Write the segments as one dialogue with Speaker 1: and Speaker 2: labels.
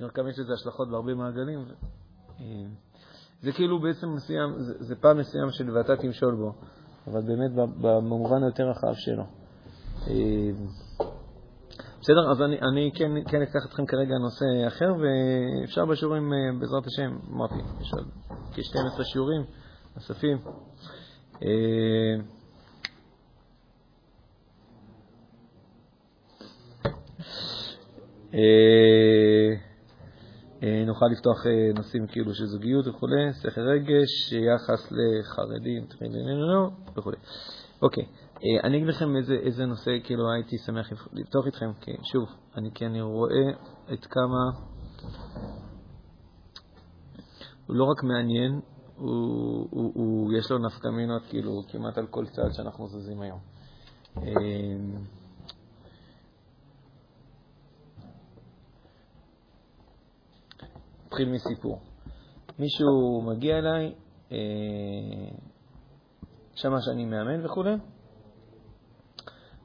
Speaker 1: דרכם יש לזה השלכות בהרבה מעגלים. זה כאילו בעצם מסוים, זה, זה פעם מסוים של ואתה תמשול בו, אבל באמת במובן היותר רחב שלו. בסדר, אז אני, אני כן, כן אקח אתכם כרגע נושא אחר, ואפשר בשיעורים, בעזרת השם, אמרתי, יש עוד כ-12 שיעורים נוספים. אה, אה, נוכל לפתוח אה, נושאים כאילו של זוגיות וכו', שכל רגש, יחס לחרדים וכו'. אוקיי, אני אגיד לכם איזה, איזה נושא כאילו הייתי שמח לפתוח איתכם, כי שוב, אני כי אני רואה את כמה הוא לא רק מעניין, הוא, הוא, הוא, יש לו נפקא מינות כאילו כמעט על כל צעד שאנחנו זזים היום. נתחיל מסיפור. מישהו מגיע אליי, אה, שמע שאני מאמן וכו',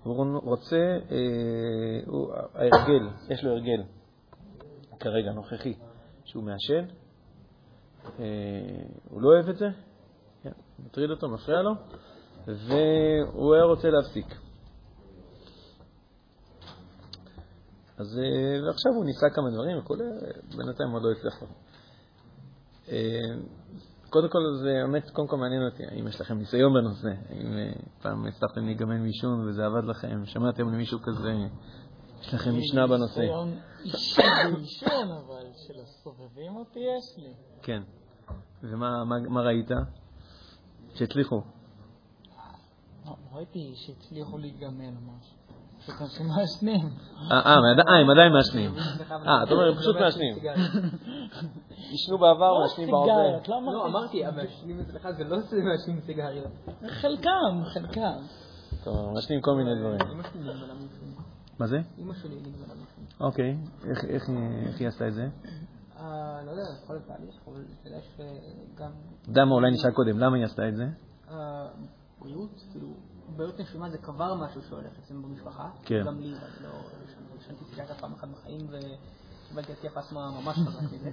Speaker 1: והוא רוצה, אה, הוא, ההרגל, יש לו הרגל כרגע נוכחי, שהוא מעשן, אה, הוא לא אוהב את זה, כן, מטריד אותו, מפריע לו, והוא היה רוצה להפסיק. אז אה, עכשיו הוא ניסה כמה דברים וכו', בינתיים עוד לא הצליח לו. אה, קודם כל, זה באמת, קודם כל מעניין אותי, האם יש לכם ניסיון בנושא, האם אה, פעם הצלחתם להיגמל מעישון וזה עבד לכם, שמעתם למישהו כזה, יש לכם משנה בנושא.
Speaker 2: ניסיון אישי בעישון, אבל של הסובבים אותי יש לי.
Speaker 1: כן. ומה ראית? שהצליחו.
Speaker 2: ראיתי שהצליחו להיגמל ממש. פשוט אנשים מעשנים.
Speaker 1: אה, אה הם עדיין מעשנים. אה, אתה אומר, פשוט מעשנים. עישנו בעבר, מעשנים בהווה.
Speaker 3: לא, אמרתי, המעשנים אצלך זה לא מעשנים סיגריות.
Speaker 2: חלקם, חלקם.
Speaker 1: טוב, מעשנים כל מיני דברים. מה זה?
Speaker 3: אמא שלי נגמלה.
Speaker 1: אוקיי, איך היא עשתה את זה?
Speaker 3: לא יודע, יכול להיות תהליך, אבל אתה יודע שגם...
Speaker 1: יודע מה, אולי נשאל קודם, למה היא עשתה את זה?
Speaker 3: בריאות, כאילו... בעיות נשימה זה כבר משהו שהולך אצלנו במשפחה.
Speaker 1: כן.
Speaker 3: גם לי, אני לא... ישנתי סיגריה פעם אחת בחיים וקיבלתי התקף אסמה ממש חזק מזה.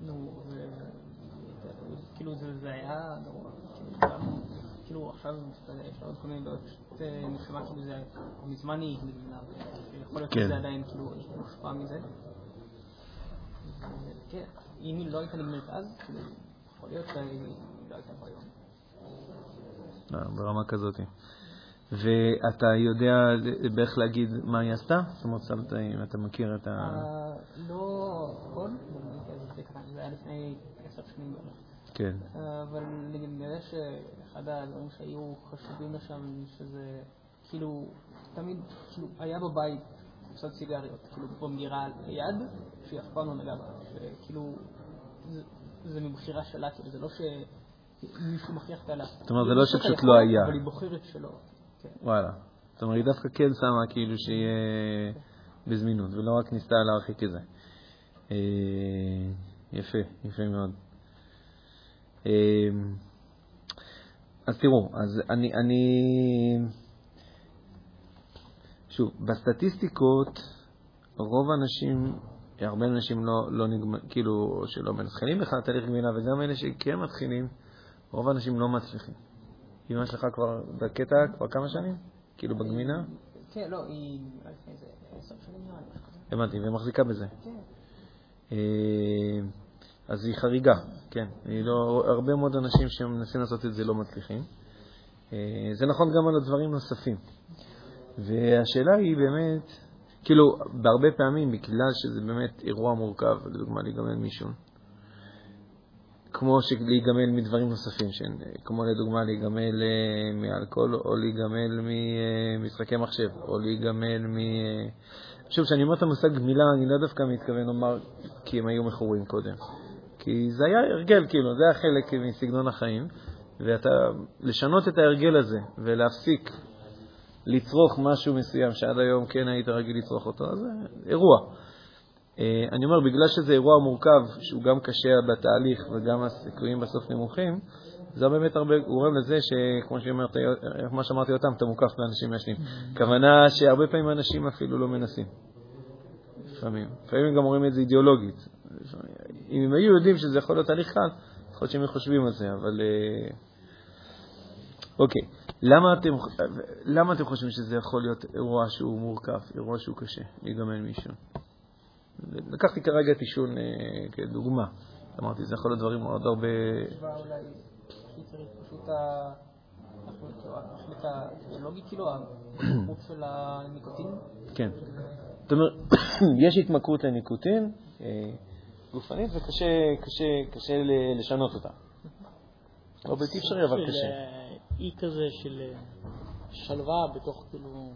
Speaker 3: נו, כאילו זה היה גרוע. כאילו עכשיו יש עוד כל מיני בעיות נשימה, כאילו זה מזמן היא נגמלה, ויכול להיות שזה עדיין כאילו מושפע מזה. כן, אם היא לא הייתה נגמלת אז, כאילו, יכול להיות שהיא לא הייתה פה היום.
Speaker 1: אה, ברמה כזאת. ואתה יודע בערך להגיד מה היא עשתה? זאת אומרת, אם אתה מכיר את ה...
Speaker 3: אה, לא הכל, זה היה לפני עשר שנים.
Speaker 1: כן.
Speaker 3: אה, אבל נראה שאחד הדברים שהיו חשובים לשם, שזה כאילו, תמיד, כאילו, היה בבית קצת סיגריות, כאילו, במגירה ליד, שהיא אף פעם לא נגעה בה, שכאילו, זה מבחירה שלה, כאילו, זה לא ש... מישהו מכריח אותה לעשות.
Speaker 1: זאת אומרת, זה לא שפשוט לא היה.
Speaker 3: אבל היא בוחרת שלא. כן.
Speaker 1: וואלה. זאת אומרת, היא דווקא כן שמה כאילו שיהיה בזמינות, ולא רק ניסתה להרחיק את זה. אה, יפה, יפה מאוד. אה, אז תראו, אז אני, אני... שוב, בסטטיסטיקות, רוב האנשים, הרבה אנשים לא, לא נגמ... כאילו, שלא מתחילים בכלל תהליך גמילה, וגם אלה שכן מתחילים, רוב האנשים לא מצליחים. אמא שלך כבר בקטע כבר כמה שנים? כאילו בגמינה?
Speaker 3: כן, לא, היא לפני איזה עשר שנים נראה לי.
Speaker 1: הבנתי, והיא מחזיקה בזה.
Speaker 3: כן.
Speaker 1: אה, אז היא חריגה, כן. לא, הרבה מאוד אנשים שמנסים לעשות את זה לא מצליחים. אה, זה נכון גם על הדברים נוספים. והשאלה היא באמת, כאילו, בהרבה פעמים, בגלל שזה באמת אירוע מורכב, לדוגמה להיגמל מעישון, כמו להיגמל מדברים נוספים, ש... כמו לדוגמה להיגמל אה, מאלכוהול, או להיגמל ממשחקי מחשב, או להיגמל מ... שוב, כשאני אומר את המושג גמילה, אני לא דווקא מתכוון לומר כי הם היו מכורים קודם. כי זה היה הרגל, כאילו, זה היה חלק מסגנון החיים, ולשנות את ההרגל הזה ולהפסיק לצרוך משהו מסוים שעד היום כן היית רגיל לצרוך אותו, זה אירוע. אה, אני אומר, בגלל שזה אירוע מורכב, שהוא גם קשה בתהליך וגם הסיכויים בסוף נמוכים, זה באמת הרבה גורם לזה שכמו שאמרת, כמו שאמרתי אותם, אתה מוקף לאנשים מעשנים. הכוונה שהרבה פעמים אנשים אפילו לא מנסים. לפעמים. לפעמים הם גם אומרים את זה אידיאולוגית. אם הם היו יודעים שזה יכול להיות תהליך קל, יכול להיות שהם חושבים על זה, אבל... אה, אוקיי, למה אתם, למה אתם חושבים שזה יכול להיות אירוע שהוא מורכב, אירוע שהוא קשה, להיגמל מעישון? לקחתי כרגע את עישון אה, כדוגמה. אמרתי, זה יכול להיות דברים מאוד הרבה...
Speaker 3: החלק כאילו, ההתמכרות של הניקוטין.
Speaker 1: כן. זאת אומרת, יש התמכרות לניקוטין אה, גופנית וקשה לשנות אותה. לא בלתי אפשרי, אבל קשה.
Speaker 2: אה, אי כזה של שלווה בתוך כאילו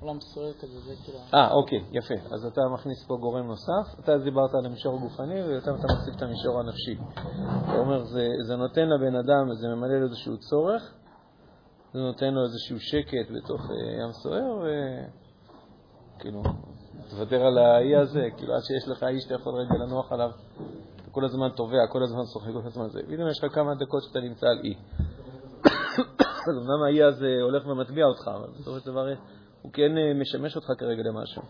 Speaker 2: עולם סוער כזה, זה כאילו...
Speaker 1: אה, אוקיי, יפה. אז אתה מכניס פה גורם נוסף. אתה דיברת על המישור הגופני, ואתה אתה מוסיף את המישור הנפשי. אתה אומר, זה, זה נותן לבן אדם, זה ממלא לו איזשהו צורך, זה נותן לו איזשהו שקט בתוך ים סוער, וכאילו, תוותר על האי הזה, כאילו עד שיש לך אי שאתה יכול רגע לנוח עליו, אתה כל הזמן תובע, כל הזמן שוחק כל הזמן זה. פתאום יש לך כמה דקות שאתה נמצא על אי. אז אמנם האי הזה הולך ומטביע אותך, אבל בסופו של דבר הוא כן אה, משמש אותך כרגע למשהו.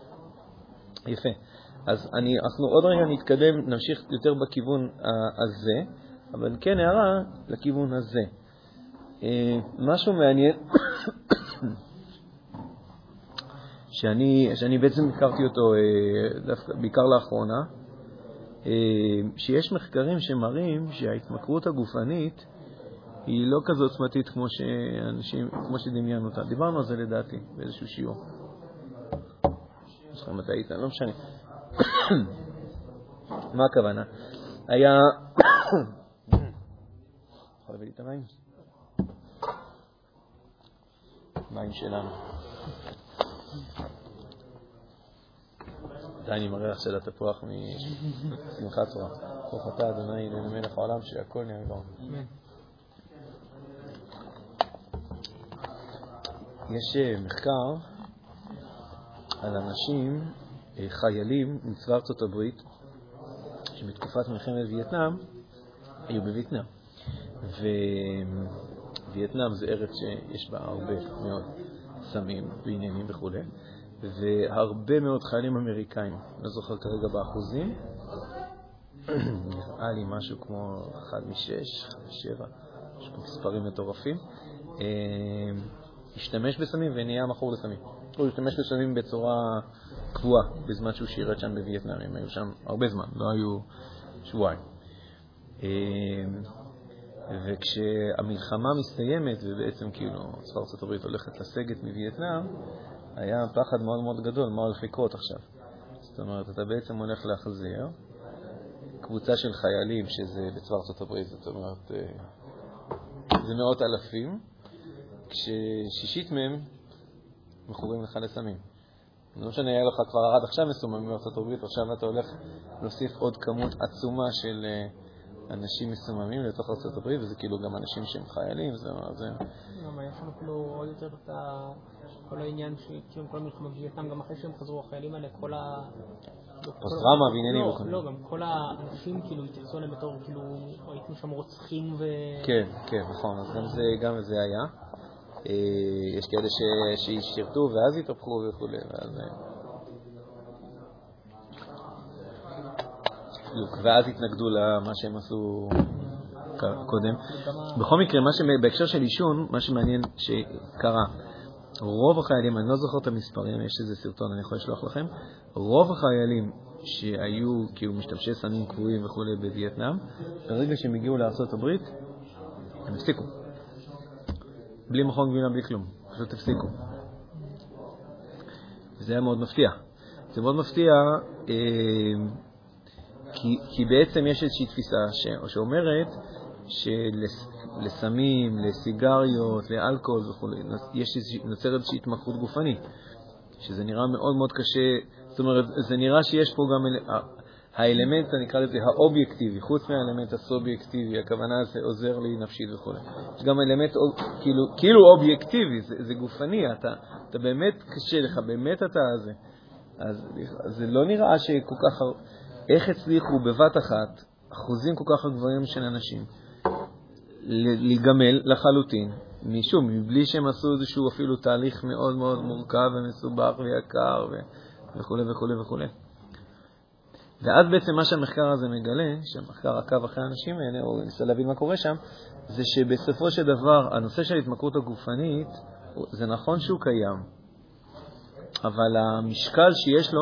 Speaker 1: יפה. אז אני, אנחנו עוד רגע נתקדם, נמשיך יותר בכיוון הזה, אבל כן הערה לכיוון הזה. אה, משהו מעניין שאני, שאני בעצם הכרתי אותו אה, בעיקר לאחרונה, שיש מחקרים שמראים שההתמכרות הגופנית היא לא כזו עוצמתית כמו, שאנשים, כמו שדמיינו אותה. דיברנו על זה לדעתי באיזשהו שיעור. זוכר מתי היית, לא משנה. מה הכוונה? היה... יכול להביא לי את המים? מים שלנו. עדיין עם הריח של התפוח משמחת תורה. ברוך אתה, אדוני, אלוהינו מלך העולם, שהכל נהיה מגרון. יש אה, מחקר על אנשים, אה, חיילים מצבא ארצות הברית, שבתקופת מלחמת וייטנאם היו בווייטנאם. ווייטנאם זה ארץ שיש בה הרבה מאוד סמים ועניינים וכו', והרבה מאוד חיילים אמריקאים, לא זוכר כרגע באחוזים, נראה לי משהו כמו אחד משש, אחד משבע, יש פה מספרים מטורפים, אה, השתמש בסמים ונהיה מכור לסמים. הוא השתמש בסמים בצורה קבועה בזמן שהוא שירת שם בווייטנאם, הם היו שם הרבה זמן, לא היו שבועיים. אה, וכשהמלחמה מסתיימת, ובעצם כאילו צבא ארצות הברית הולכת לסגת מווייטנאם, היה פחד מאוד מאוד גדול מה הולך לקרות עכשיו. זאת אומרת, אתה בעצם הולך להחזיר קבוצה של חיילים, שזה בצבא ארצות הברית, זאת אומרת, אה, זה מאות אלפים, כששישית מהם מכורים לך לסמים. לא משנה, היה לך כבר עד עכשיו מסוממים בארצות הברית, עכשיו אתה הולך להוסיף עוד כמות עצומה של uh, אנשים מסוממים לתוך ארצות הברית, וזה כאילו גם אנשים שהם חיילים, זה... זה...
Speaker 3: גם היה שם כאילו עוד יותר את כל העניין שכאילו כל המלחמה בווייטנאם, גם אחרי שהם חזרו החיילים האלה, כל ה...
Speaker 1: פוסט-טראומה ועניינים.
Speaker 3: לא, לא, גם כל האנשים כאילו התייחסו אליהם בתור, כאילו, הייתם שם רוצחים ו...
Speaker 1: כן, כן, נכון, אז גם זה היה. אה, יש כאלה ששירתו ואז התהפכו וכו', ואז... אה, התנגדו למה שהם עשו קודם. בכל מקרה, בהקשר של עישון, מה שמעניין שקרה, רוב החיילים, אני לא זוכר את המספרים, יש איזה סרטון, אני יכול לשלוח לכם, רוב החיילים שהיו כאילו משתמשי סמים קבועים וכו' בווייטנאם, ברגע שהם הגיעו לארה"ב, הם הפסיקו. בלי מכון גבינה, בלי כלום, פשוט הפסיקו. זה היה מאוד מפתיע. זה מאוד מפתיע, אה, כי, כי בעצם יש איזושהי תפיסה ש, שאומרת שלסמים, לסיגריות, לאלכוהול וכו', נוצרת איזושהי התמכרות גופנית, שזה נראה מאוד מאוד קשה, זאת אומרת, זה נראה שיש פה גם האלמנט, אני אקרא לזה האובייקטיבי, חוץ מהאלמנט הסובייקטיבי, הכוונה זה עוזר לי נפשית וכו'. יש גם אלמנט כאילו, כאילו אובייקטיבי, זה, זה גופני, אתה, אתה באמת קשה לך, באמת אתה זה. אז זה לא נראה שכל כך... איך הצליחו בבת אחת אחוזים כל כך גבוהים של אנשים להיגמל לחלוטין, משום, מבלי שהם עשו איזשהו אפילו תהליך מאוד מאוד מורכב ומסובך ויקר וכו' וכו' וכו'. ואז בעצם מה שהמחקר הזה מגלה, שהמחקר עקב אחרי האנשים האלה, או ניסה להבין מה קורה שם, זה שבסופו של דבר, הנושא של ההתמכרות הגופנית, זה נכון שהוא קיים, אבל המשקל שיש לו,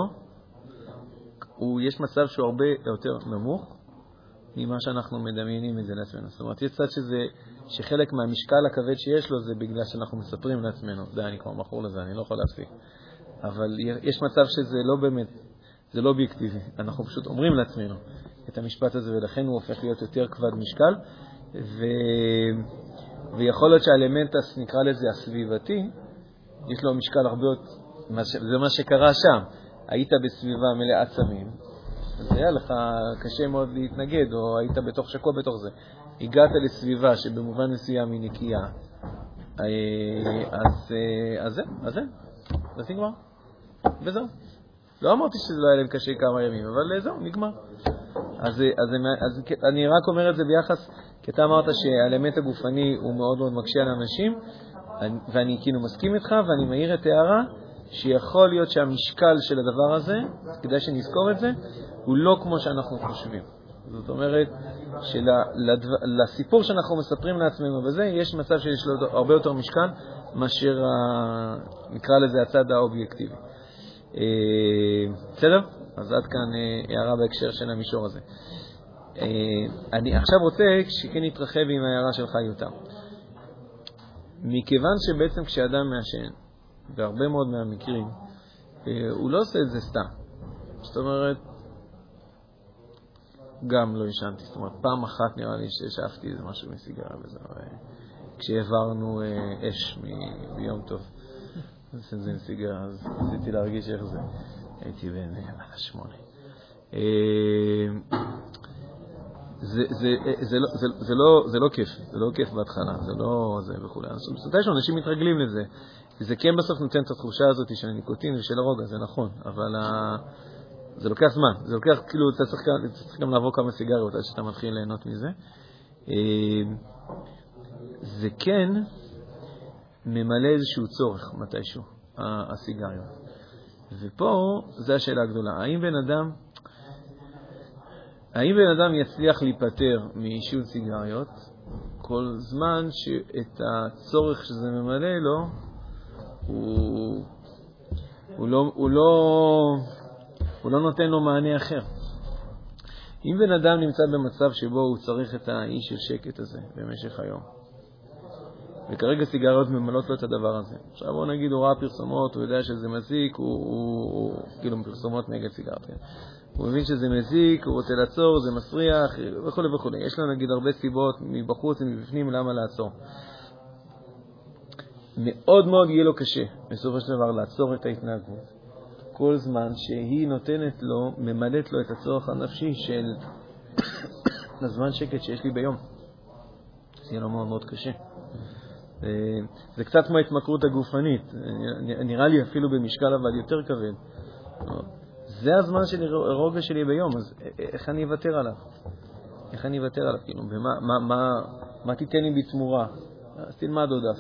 Speaker 1: הוא, יש מצב שהוא הרבה יותר נמוך ממה שאנחנו מדמיינים את זה לעצמנו. זאת אומרת, יש צד שזה, שחלק מהמשקל הכבד שיש לו זה בגלל שאנחנו מספרים לעצמנו, די, אני כבר מכור לזה, אני לא יכול להפסיק. אבל יש מצב שזה לא באמת, זה לא אובייקטיבי. אנחנו פשוט אומרים לעצמנו את המשפט הזה, ולכן הוא הופך להיות יותר כבד משקל, ו... ויכול להיות שהאלמנט, נקרא לזה הסביבתי, יש לו משקל הרבה יותר, זה מה שקרה שם. היית בסביבה מלאת סמים, אז היה לך קשה מאוד להתנגד, או היית בתוך שקוע בתוך זה. הגעת לסביבה שבמובן מסוים היא נקייה, אה, אז, אה, אז זה, אז זה, אז נגמר. וזהו. לא אמרתי שזה לא היה להם קשה כמה ימים, אבל זהו, נגמר. אז, אז, אז אני רק אומר את זה ביחס, כי אתה אמרת שהאלמנט הגופני הוא מאוד מאוד מקשה על אנשים, ואני כאילו מסכים איתך, ואני מעיר את ההערה שיכול להיות שהמשקל של הדבר הזה, כדאי שנזכור את זה, הוא לא כמו שאנחנו חושבים. זאת אומרת, שלסיפור שאנחנו מספרים לעצמנו וזה, יש מצב שיש לו הרבה יותר משקל מאשר, נקרא לזה, הצד האובייקטיבי. אה, בסדר? אז עד כאן אה, הערה בהקשר של המישור הזה. אה, אני עכשיו רוצה שכן נתרחב עם ההערה שלך, יותם. מכיוון שבעצם כשאדם מעשן, בהרבה מאוד מהמקרים, הוא לא עושה את זה סתם. זאת אומרת, גם לא עישנתי. זאת אומרת, פעם אחת נראה לי שהשאפתי איזה משהו מסיגריה וזהו. כשהעברנו אש ביום טוב. עושים את זה עם סיגר, אז רציתי להרגיש איך זה. הייתי בן שמונה. אה, זה לא כיף, זה לא כיף בהתחלה, זה לא זה וכולי. מתישהו אנשים מתרגלים לזה. זה כן בסוף נותן את התחושה הזאת של הניקוטין ושל הרוגע, זה נכון, אבל זה לוקח זמן. זה לוקח, כאילו, אתה צריך גם לעבור כמה סיגריות עד שאתה מתחיל ליהנות מזה. אה, זה כן ממלא איזשהו צורך מתישהו, הסיגריות. ופה זו השאלה הגדולה. האם בן אדם, האם בן אדם יצליח להיפטר מעישון סיגריות כל זמן שאת הצורך שזה ממלא לו, הוא, הוא, לא, הוא, לא, הוא לא נותן לו מענה אחר. אם בן אדם נמצא במצב שבו הוא צריך את האיש של שקט הזה במשך היום, וכרגע סיגריות ממלאות לו את הדבר הזה. עכשיו בוא נגיד, הוא ראה פרסומות, הוא יודע שזה מזיק, הוא, הוא, הוא כאילו פרסומות נגד סיגריות. כן? הוא מבין שזה מזיק, הוא רוצה לעצור, זה מסריח, וכו' וכו'. יש לו נגיד הרבה סיבות מבחוץ ומבפנים למה לעצור. מאוד מאוד יהיה לו קשה בסופו של דבר לעצור את ההתנהגות. כל זמן שהיא נותנת לו, ממלאת לו את הצורך הנפשי של הזמן שקט שיש לי ביום. זה יהיה לו מאוד מאוד קשה. זה קצת כמו ההתמכרות הגופנית, נראה לי אפילו במשקל אבל יותר כבד. זה הזמן של הרוגע שלי ביום, אז איך אני אוותר עליו? איך אני אוותר עליו? כאילו, במה, מה, מה, מה תיתן לי בתמורה? אז תלמד עוד אף.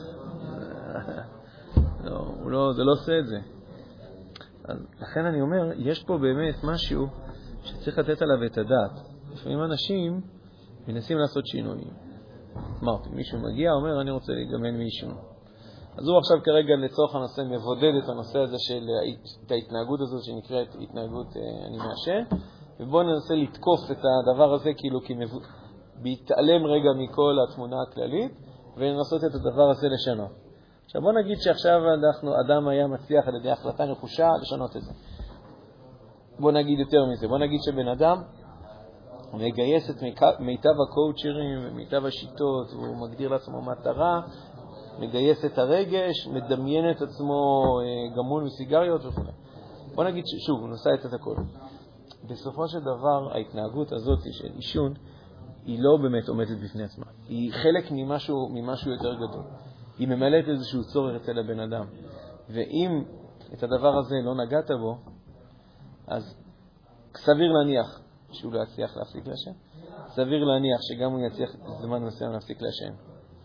Speaker 1: לא, לא, זה לא עושה את זה. אז לכן אני אומר, יש פה באמת משהו שצריך לתת עליו את הדעת. לפעמים אנשים מנסים לעשות שינויים. אמרתי, מישהו מגיע, אומר, אני רוצה להיגמל מעישון. אז הוא עכשיו כרגע לצורך הנושא מבודד את הנושא הזה של את ההתנהגות הזאת שנקראת התנהגות אה, אני מעשן, ובואו ננסה לתקוף את הדבר הזה כאילו כמבוד... בהתעלם רגע מכל התמונה הכללית ולנסות את הדבר הזה לשנות. עכשיו בואו נגיד שעכשיו אנחנו, אדם היה מצליח על ידי החלטה נחושה לשנות את זה. בואו נגיד יותר מזה, בואו נגיד שבן אדם מגייס את מיטב הקואוצ'רים ומיטב השיטות, והוא מגדיר לעצמו מטרה, מגייס את הרגש, מדמיין את עצמו אה, גמול מסיגריות וכו'. בוא נגיד שוב, הוא נושא את הכל. בסופו של דבר, ההתנהגות הזאת של עישון היא לא באמת עומדת בפני עצמה. היא חלק ממשהו, ממשהו יותר גדול. היא ממלאת איזשהו צורך אצל הבן אדם. ואם את הדבר הזה לא נגעת בו, אז סביר להניח שהוא לא יצליח להפסיק לעשן. סביר להניח שגם הוא יצליח זמן מסוים להפסיק לעשן,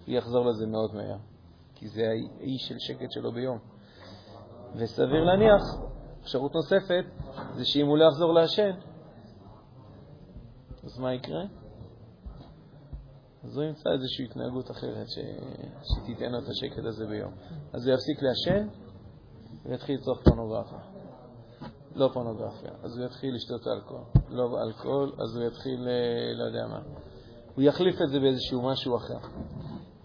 Speaker 1: הוא יחזור לזה מאוד מהר, כי זה האי של שקט שלו ביום. וסביר להניח, אפשרות נוספת, זה שאם הוא לא יחזור לעשן, אז מה יקרה? אז הוא ימצא איזושהי התנהגות אחרת ש... שתיתן לו את השקט הזה ביום. אז הוא יפסיק לעשן ויתחיל לצרוך פורנוגרפיה. לא פורנוגרפיה. אז הוא יתחיל לשתות אלכוהול. לא אלכוהול, אז הוא יתחיל, אה, לא יודע מה. הוא יחליף את זה באיזשהו משהו אחר.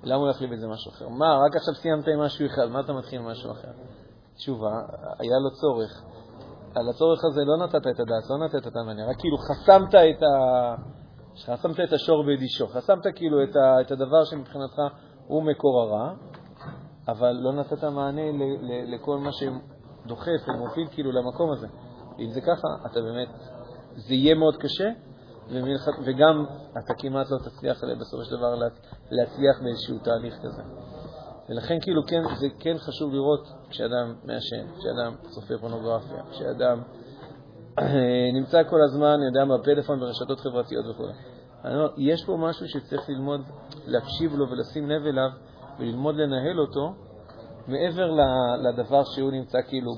Speaker 1: למה הוא יחליף את זה משהו אחר? מה, רק עכשיו סיימת עם משהו אחד, מה אתה מתחיל עם משהו אחר? תשובה, היה לו צורך. על הצורך הזה לא נתת את הדעת, לא נתת את המעניין, רק כאילו חסמת את, ה... חסמת את השור בידישו, חסמת כאילו את, ה... את הדבר שמבחינתך הוא מקור הרע, אבל לא נתת מענה ל... ל... לכל מה שדוחף ומוביל כאילו למקום הזה. אם זה ככה, אתה באמת, זה יהיה מאוד קשה, וגם אתה כמעט לא תצליח בסופו של דבר להצליח באיזשהו תהליך כזה. ולכן כאילו כן, זה כן חשוב לראות כשאדם מעשן, כשאדם צופה פורנוגרפיה, כשאדם נמצא כל הזמן, אני יודע, בפלאפון, ברשתות חברתיות וכו'. אני אומר, יש פה משהו שצריך ללמוד, להקשיב לו ולשים לב אליו וללמוד לנהל אותו מעבר לדבר שהוא נמצא כאילו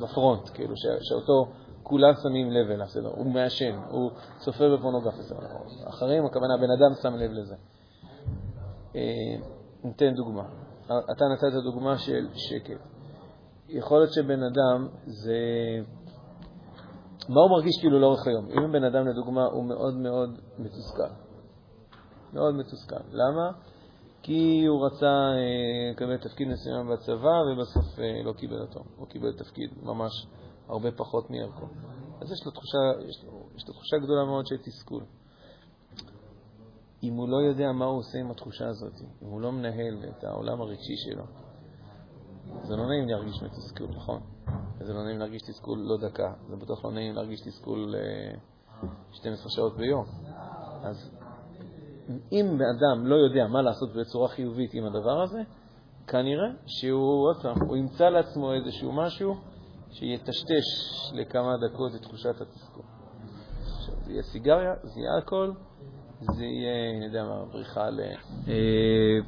Speaker 1: בפרונט, כאילו, שאותו כולם שמים לב אליו, בסדר, הוא מעשן, הוא צופה בפורנוגרפיה, בסדר, אחרים, הכוונה, הבן אדם שם לב לזה. אה, ניתן דוגמה. אתה נתת דוגמה של שקט. יכול להיות שבן אדם זה... מה הוא מרגיש כאילו לאורך היום? אם בן אדם, לדוגמה, הוא מאוד מאוד מתוסכל. מאוד מתוסכל. למה? כי הוא רצה אה, לקבל תפקיד מסוים בצבא ובסוף אה, לא קיבל אותו. הוא קיבל תפקיד ממש הרבה פחות מערכו. אז יש לו תחושה, יש לו, יש לו תחושה גדולה מאוד של תסכול. אם הוא לא יודע מה הוא עושה עם התחושה הזאת, אם הוא לא מנהל את העולם הרגשי שלו, זה לא נעים להרגיש מתסכול, נכון? זה לא נעים להרגיש תסכול לא דקה, זה בטוח לא נעים להרגיש תסכול 12 אה, שעות ביום. אז אם אדם לא יודע מה לעשות בצורה חיובית עם הדבר הזה, כנראה שהוא, עוד פעם, הוא ימצא לעצמו איזשהו משהו שיטשטש לכמה דקות את תחושת התסכול. עכשיו, זה יהיה סיגריה, זה יהיה אלכוהול, זה יהיה, אני יודע מה, בריחה ל... אה,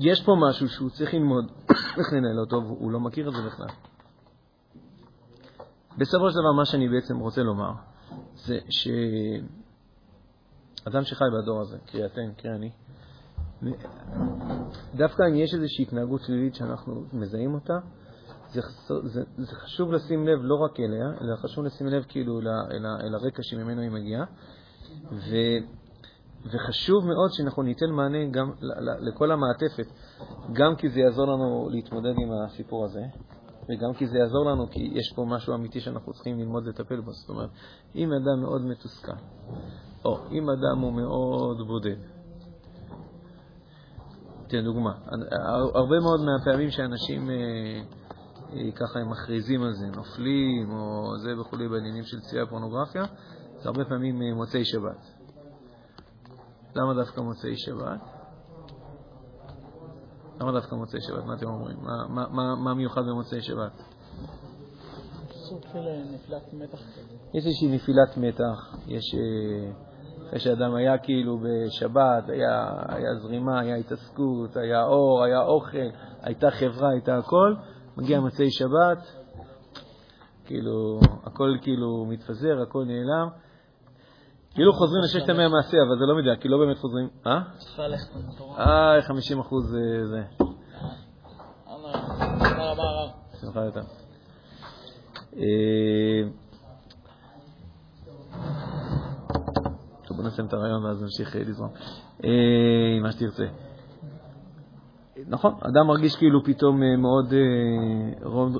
Speaker 1: יש פה משהו שהוא צריך ללמוד איך לנהל אותו, והוא לא מכיר את זה בכלל. בסופו של דבר, מה שאני בעצם רוצה לומר, זה שאדם שחי בדור הזה, קרי אתם, קרי אני, דווקא אם יש איזושהי התנהגות שלילית שאנחנו מזהים אותה, זה, זה, זה חשוב לשים לב לא רק אליה, אלא חשוב לשים לב כאילו אל, אל, אל הרקע שממנו היא מגיעה, ו, וחשוב מאוד שאנחנו ניתן מענה גם לכל המעטפת, גם כי זה יעזור לנו להתמודד עם הסיפור הזה, וגם כי זה יעזור לנו, כי יש פה משהו אמיתי שאנחנו צריכים ללמוד לטפל בו. זאת אומרת, אם אדם מאוד מתוסכל, או אם אדם הוא מאוד בודד, אתן דוגמה, הרבה מאוד מהפעמים שאנשים אה, אה, ככה הם מכריזים על זה, נופלים או זה וכולי בעניינים של צפייה פורנוגרפיה, זה הרבה פעמים אה, מוצאי שבת. למה דווקא מוצאי שבת? למה דווקא מוצאי שבת? מה אתם אומרים? מה, מה, מה, מה מיוחד במוצאי שבת?
Speaker 2: סוג של נפילת מתח.
Speaker 1: יש איזושהי נפילת מתח, יש... אחרי שאדם היה כאילו בשבת, היה, היה זרימה, היה התעסקות, היה אור, היה אוכל, הייתה חברה, הייתה הכל, מגיע מצאי שבת, כאילו, הכל כאילו מתפזר, הכל נעלם. כאילו חוזרים לששת ימי המעשה, אבל זה לא מדויק, כי לא באמת חוזרים...
Speaker 2: אה? צריך ללכת
Speaker 1: אה, 50 אחוז אה, זה.
Speaker 2: תודה רבה, הרב.
Speaker 1: שמחה יותר. טוב, בוא נסיים את הרעיון ואז נמשיך אה, לזרום. אה, מה שתרצה. נכון, אדם מרגיש כאילו פתאום אה, מאוד,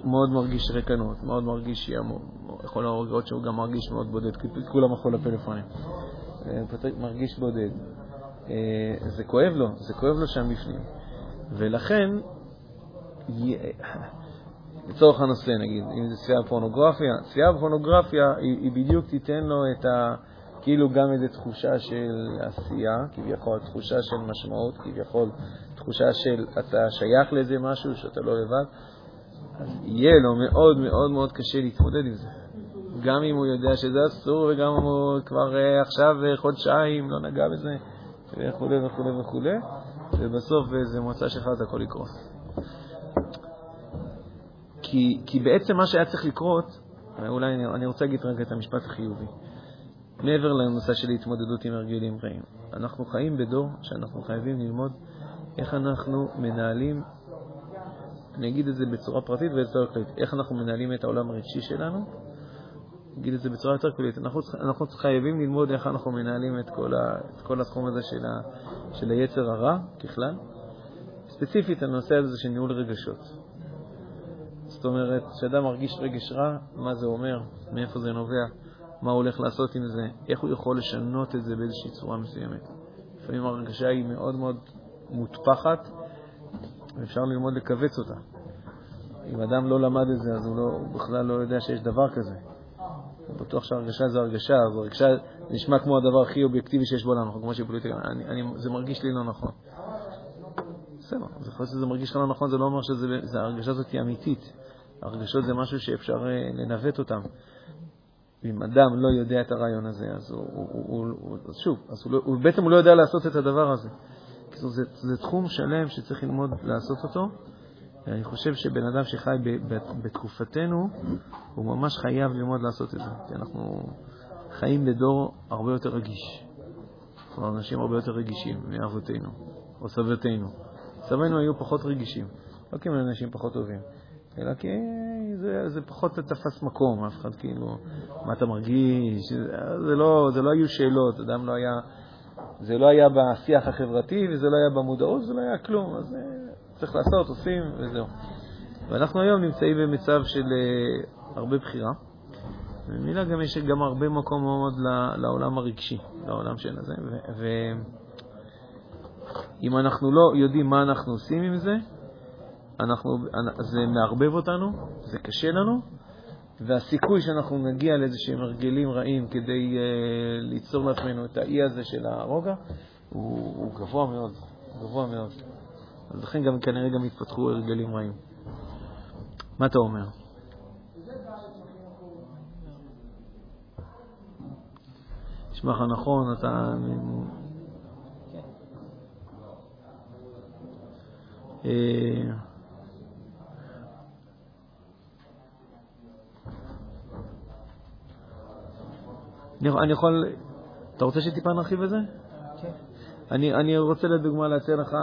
Speaker 1: מאוד מרגיש רקנות, מאוד מרגיש יכול לראות שהוא גם מרגיש מאוד בודד, כי כולם הלכו לפלאפונים. מרגיש בודד. זה כואב לו, זה כואב לו שם בפנים. ולכן, לצורך הנושא נגיד, אם זה צפייה בפורנוגרפיה, צפייה בפורנוגרפיה היא בדיוק תיתן לו את ה... כאילו גם איזו תחושה של עשייה, כביכול תחושה של משמעות, כביכול תחושה של אתה שייך לאיזה משהו, שאתה לא לבד, אז יהיה לו מאוד מאוד מאוד קשה להתמודד עם זה. גם אם הוא יודע שזה אסור וגם אם הוא כבר uh, עכשיו uh, חודשיים לא נגע בזה וכו' וכו' וכו', ובסוף באיזה שלך זה הכל יקרוס. כי, כי בעצם מה שהיה צריך לקרות אולי אני, רוצה להגיד רגע את המשפט החיובי. מעבר לנושא של התמודדות עם הרגלים רעים, אנחנו חיים בדור שאנחנו חייבים ללמוד איך אנחנו מנהלים, אני אגיד את זה בצורה פרטית ובצורה כללית, איך אנחנו מנהלים את העולם הרגשי שלנו, אגיד את זה בצורה יותר כללית, אנחנו, אנחנו חייבים ללמוד איך אנחנו מנהלים את כל, ה, את כל התחום הזה של, ה, של היצר הרע ככלל, ספציפית הנושא הזה של ניהול רגשות. זאת אומרת, כשאדם מרגיש רגש רע, מה זה אומר, מאיפה זה נובע, מה הוא הולך לעשות עם זה, איך הוא יכול לשנות את זה באיזושהי צורה מסוימת. לפעמים ההרגשה היא מאוד מאוד מוטפחת, ואפשר ללמוד לכווץ אותה. אם אדם לא למד את זה, אז הוא, לא, הוא בכלל לא יודע שיש דבר כזה. אני בטוח שהרגשה זו הרגשה, אז הרגשה נשמע כמו הדבר הכי אובייקטיבי שיש בעולם, כמו שפוליטיקה, זה מרגיש לי לא נכון. בסדר, אז יכול להיות שזה מרגיש לך לא נכון, זה לא אומר שההרגשה הזאת היא אמיתית. הרגשות זה משהו שאפשר אה, לנווט אותם. אם אדם לא יודע את הרעיון הזה, אז הוא, הוא, הוא, הוא שוב, אז הוא, לא, הוא בעצם הוא לא יודע לעשות את הדבר הזה. זה, זה, זה תחום שלם שצריך ללמוד לעשות אותו. אני חושב שבן אדם שחי בתקופתנו, הוא ממש חייב ללמוד לעשות את זה. כי אנחנו חיים בדור הרבה יותר רגיש. כלומר, אנשים הרבה יותר רגישים מאבותינו או סבתינו. סבינו היו פחות רגישים, לא כי הם אנשים פחות טובים, אלא כי זה, זה פחות תפס מקום, אף אחד כאילו, מה אתה מרגיש, זה לא, זה לא היו שאלות, אדם לא היה, זה לא היה בשיח החברתי וזה לא היה במודעות, זה לא היה כלום, אז אה, צריך לעשות, עושים וזהו. ואנחנו היום נמצאים במצב של uh, הרבה בחירה. וממילא גם יש גם הרבה מקום מאוד לעולם הרגשי, לעולם של הזה. ואם אנחנו לא יודעים מה אנחנו עושים עם זה, אנחנו, זה מערבב אותנו, זה קשה לנו, והסיכוי שאנחנו נגיע לאיזה שהם הרגלים רעים כדי uh, ליצור לעצמנו את האי הזה של הרוגע, הוא, הוא גבוה מאוד, גבוה מאוד. אז לכן גם כנראה גם יתפתחו הרגלים רעים. מה אתה אומר? נשמע לך נכון, אתה... אה, אני יכול... אתה רוצה שטיפה נרחיב את זה? כן. אני, אני רוצה לדוגמה להציע לך,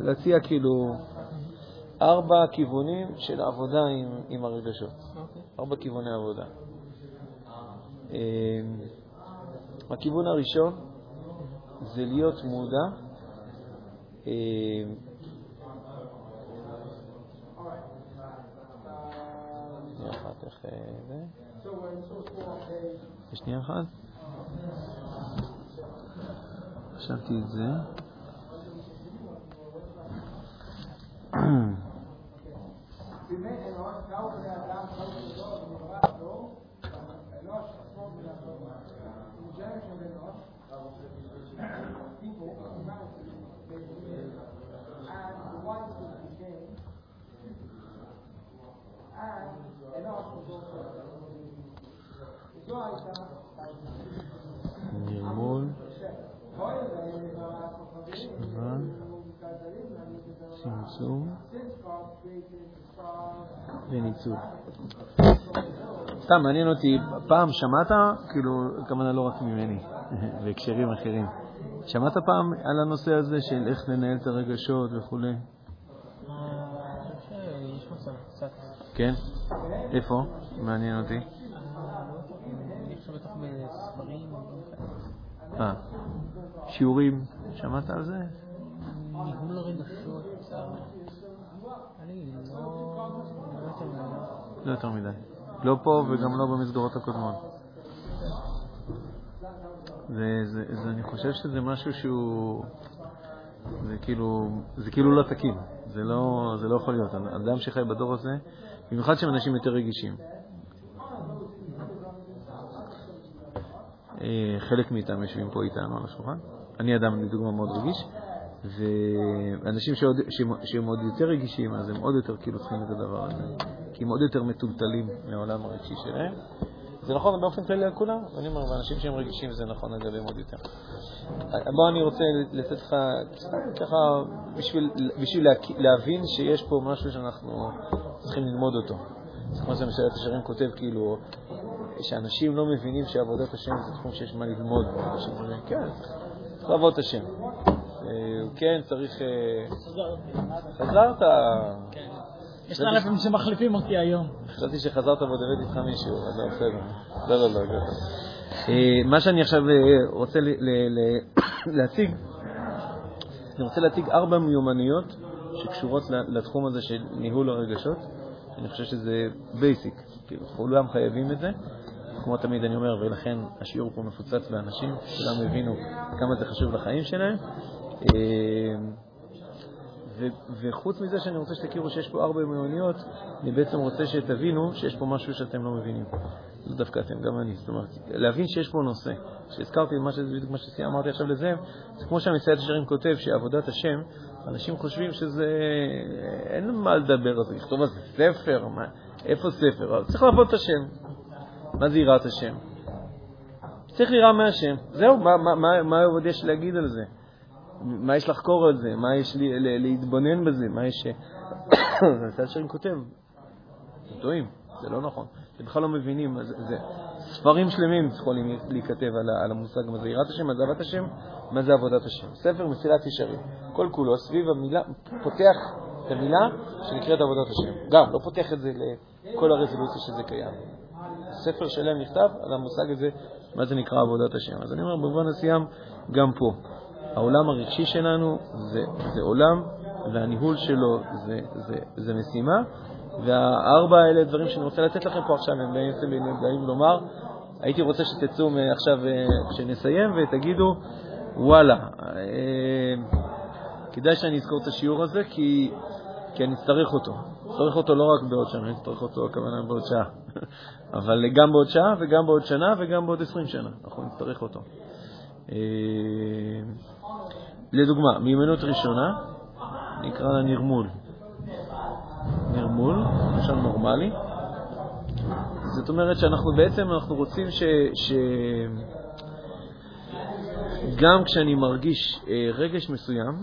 Speaker 1: להציע כאילו ארבע כיוונים של עבודה עם, עם הרגשות. אוקיי. ארבע כיווני עבודה. אמ, הכיוון הראשון זה להיות מודע אמ, שנייה אחת, איך זה? שנייה אחת. חשבתי את זה. נרמול. וניצול. סתם, מעניין אותי, פעם שמעת, כאילו, כמובן לא רק ממני, בהקשרים אחרים, שמעת פעם על הנושא הזה של איך לנהל את הרגשות וכולי? כן? איפה? מעניין אותי. אה, שיעורים, שמעת על זה? ניהול רגשות, לא יותר מדי. לא פה וגם לא במסגרות הקודמות. ואני חושב שזה משהו שהוא... זה כאילו, זה כאילו לא תקין, זה לא, זה לא יכול להיות. אדם שחי בדור הזה, במיוחד שהם אנשים יותר רגישים. אה, חלק מאיתם יושבים פה איתנו על השולחן. אני אדם, לדוגמה, מאוד רגיש, ואנשים שעוד, שהם עוד יותר רגישים, אז הם עוד יותר כאילו צריכים את הדבר הזה, כי הם עוד יותר מטולטלים מהעולם הרגשי שלהם. זה נכון באופן כללי על כולם, אני אומר, ואנשים שהם רגישים זה נכון לגביהם עוד יותר. בוא אני רוצה לתת לך ככה, בשביל, בשביל להבין שיש פה משהו שאנחנו צריכים ללמוד אותו. זה כמו שמסייעת ישרים כותב, כאילו, שאנשים לא מבינים שעבודת השם זה תחום שיש מה ללמוד. אנשים כן, צריך לעבוד את השם. אה, כן, צריך... אה, חזרת.
Speaker 2: כן. יש לאלפים שמחליפים אותי היום.
Speaker 1: חשבתי שחזרת ועוד הבאתי איתך מישהו, אז לא, בסדר. לא, לא, לא. אה, מה שאני עכשיו רוצה להציג, אני רוצה להציג ארבע מיומנויות שקשורות לתחום הזה של ניהול הרגשות. אני חושב שזה בייסיק, כאילו כולם חייבים את זה. כמו תמיד אני אומר, ולכן השיעור פה מפוצץ באנשים, כולם הבינו כמה זה חשוב לחיים שלהם. אה, וחוץ מזה שאני רוצה שתכירו שיש פה ארבע מיומנויות, אני בעצם רוצה שתבינו שיש פה משהו שאתם לא מבינים. לא דווקא אתם, גם אני. זאת אומרת, להבין שיש פה נושא. כשהזכרתי מה שזה בדיוק מה שאמרתי עכשיו לזה, זה כמו שהמסייעת ישרים כותב, שעבודת השם, אנשים חושבים שזה... אין מה לדבר על זה, לכתוב על זה ספר, מה... איפה ספר? צריך לעבוד את השם. מה זה יראת השם? צריך ליראה מהשם. זהו, מה, מה, מה, מה עוד יש להגיד על זה? מה יש לחקור על זה? מה יש לי, להתבונן בזה? מה יש... זה שאני כותב. אתם טועים, זה לא נכון. אתם בכלל לא מבינים. זה, זה, ספרים שלמים יכולים להיכתב על, על המושג מה זה יראת השם, מה זה אהבת השם, מה זה עבודת השם. ספר מסילת ישרים. כל כולו סביב המילה, פותח את המילה שנקראת עבודת השם. גם, לא פותח את זה לכל הרזולוציה שזה קיים. ספר שלם נכתב על המושג הזה, מה זה נקרא עבודת השם. אז אני אומר, במובן מסוים, גם פה. העולם הרגשי שלנו זה, זה עולם, והניהול שלו זה, זה, זה משימה, והארבע האלה דברים שאני רוצה לתת לכם פה עכשיו, הם בעצם באים לומר, הייתי רוצה שתצאו עכשיו, אה, כשנסיים, ותגידו, וואלה, אה, כדאי שאני אזכור את השיעור הזה, כי, כי אני אצטרך אותו. אצטרך אותו לא רק בעוד שנה, אני אצטרך אותו, הכוונה, בעוד שעה. אבל גם בעוד שעה וגם בעוד שנה וגם בעוד עשרים שנה, אנחנו נצטרך אותו. לדוגמה, מיומנות ראשונה נקרא לה נרמול. נרמול, למשל נורמלי. זאת אומרת שאנחנו בעצם, אנחנו רוצים ש... ש... גם כשאני מרגיש אה, רגש מסוים,